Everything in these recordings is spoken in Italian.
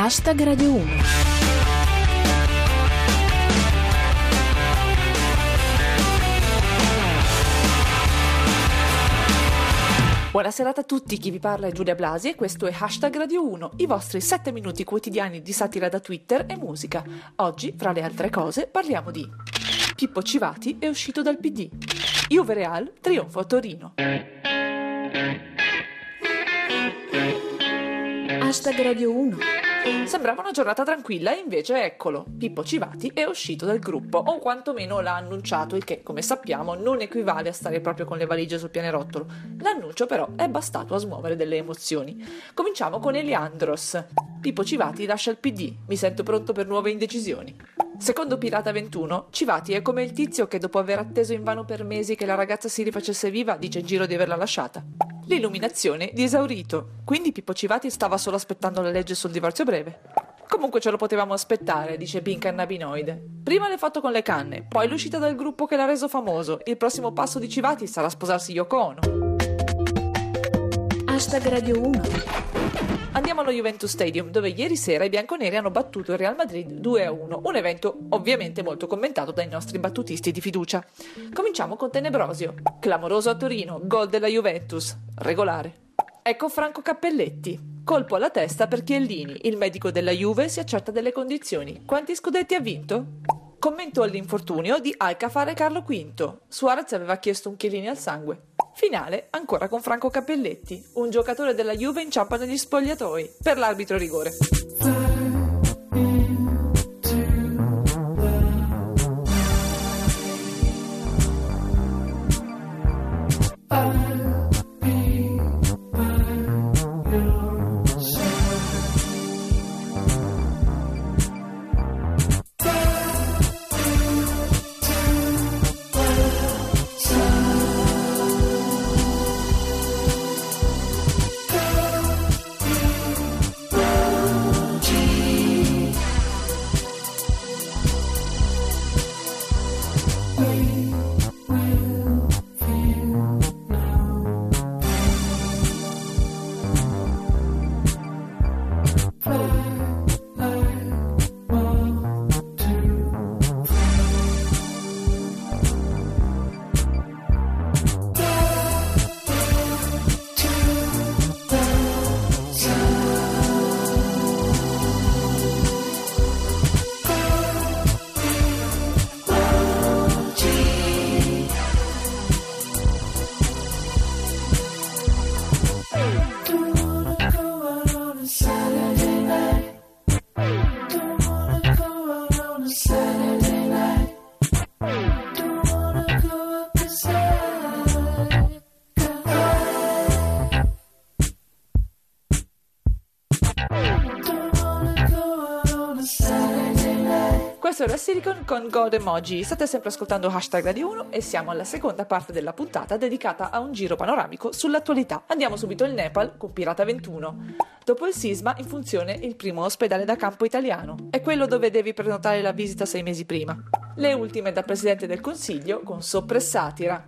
Hashtag Radio 1. Buonasera a tutti, chi vi parla è Giulia Blasi e questo è Hashtag Radio 1, i vostri 7 minuti quotidiani di satira da Twitter e musica. Oggi, fra le altre cose, parliamo di Pippo Civati è uscito dal PD, Juve Real trionfo a Torino. Hashtag Radio 1. Sembrava una giornata tranquilla e invece eccolo, Pippo Civati è uscito dal gruppo, o quantomeno l'ha annunciato, il che, come sappiamo, non equivale a stare proprio con le valigie sul pianerottolo. L'annuncio però è bastato a smuovere delle emozioni. Cominciamo con Eliandros. Pippo Civati lascia il PD, mi sento pronto per nuove indecisioni. Secondo Pirata 21, Civati è come il tizio che dopo aver atteso invano per mesi che la ragazza si rifacesse viva dice in giro di averla lasciata. L'illuminazione di esaurito, quindi Pippo Civati stava solo aspettando la legge sul divorzio breve. Comunque ce lo potevamo aspettare, dice Pink Cannabinoide. Prima le foto con le canne, poi l'uscita dal gruppo che l'ha reso famoso. Il prossimo passo di Civati sarà sposarsi Yoko Ono. Hashtag Radio 1. Andiamo allo Juventus Stadium, dove ieri sera i bianconeri hanno battuto il Real Madrid 2-1, un evento ovviamente molto commentato dai nostri battutisti di fiducia. Cominciamo con Tenebrosio. Clamoroso a Torino, gol della Juventus, regolare. Ecco Franco Cappelletti. Colpo alla testa per Chiellini, il medico della Juve si accerta delle condizioni. Quanti scudetti ha vinto? Commento all'infortunio di Alcafare Carlo V. Suarez aveva chiesto un Chiellini al sangue. Finale ancora con Franco Cappelletti. Un giocatore della Juve inciampa negli spogliatoi. Per l'arbitro rigore. Questo era Silicon con God Emoji. State sempre ascoltando Hashtag Radio 1 e siamo alla seconda parte della puntata dedicata a un giro panoramico sull'attualità. Andiamo subito in Nepal con Pirata 21. Dopo il sisma, in funzione il primo ospedale da campo italiano. È quello dove devi prenotare la visita sei mesi prima. Le ultime da Presidente del Consiglio con soppressatira.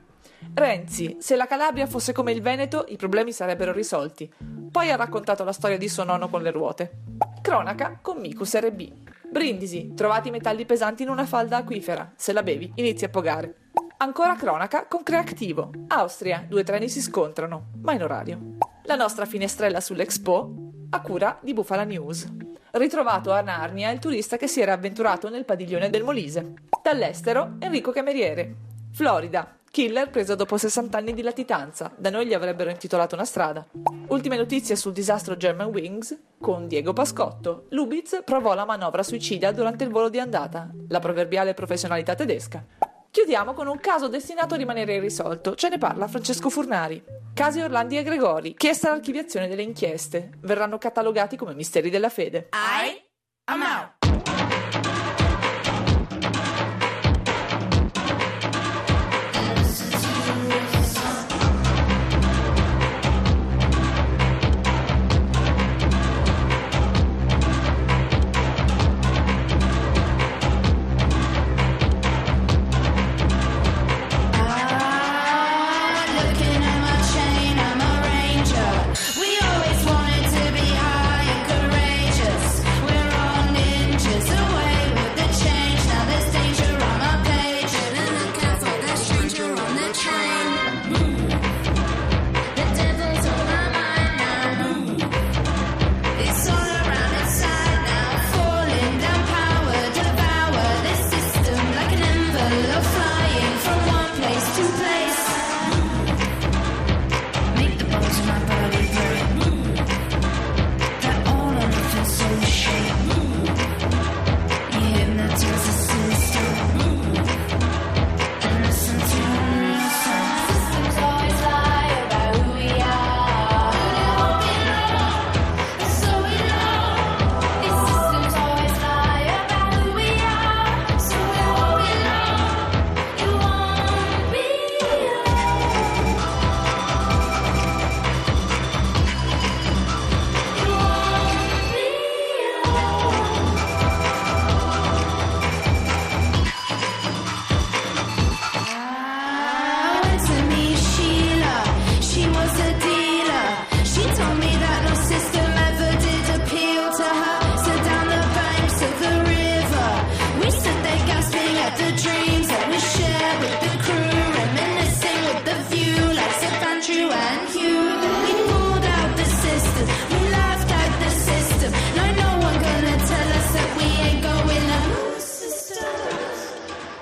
Renzi, se la Calabria fosse come il Veneto, i problemi sarebbero risolti. Poi ha raccontato la storia di suo nonno con le ruote. Cronaca con Micus RB. Brindisi, trovati metalli pesanti in una falda acquifera. Se la bevi, inizi a pogare. Ancora cronaca con Creativo. Austria, due treni si scontrano, ma in orario. La nostra finestrella sull'Expo a cura di Bufala News. Ritrovato a Narnia il turista che si era avventurato nel padiglione del Molise. Dall'estero Enrico Cameriere. Florida, Killer preso dopo 60 anni di latitanza. Da noi gli avrebbero intitolato una strada. Ultime notizie sul disastro German Wings con Diego Pascotto. Lubitz provò la manovra suicida durante il volo di andata. La proverbiale professionalità tedesca. Chiudiamo con un caso destinato a rimanere irrisolto. Ce ne parla Francesco Furnari. Casi Orlandi e Gregori. Chiesta l'archiviazione delle inchieste. Verranno catalogati come misteri della fede. I am out.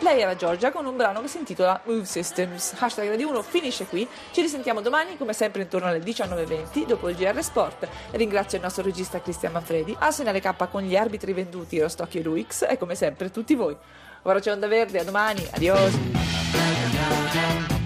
Lei era Giorgia con un brano che si intitola Move Systems. Hashtag Radio 1 finisce qui. Ci risentiamo domani, come sempre, intorno alle 19.20 dopo il GR Sport. Ringrazio il nostro regista Cristian Manfredi, Arsenale K con gli arbitri venduti Rostocchi e Luix e come sempre tutti voi. Ora c'è Onda Verde, a domani, adios!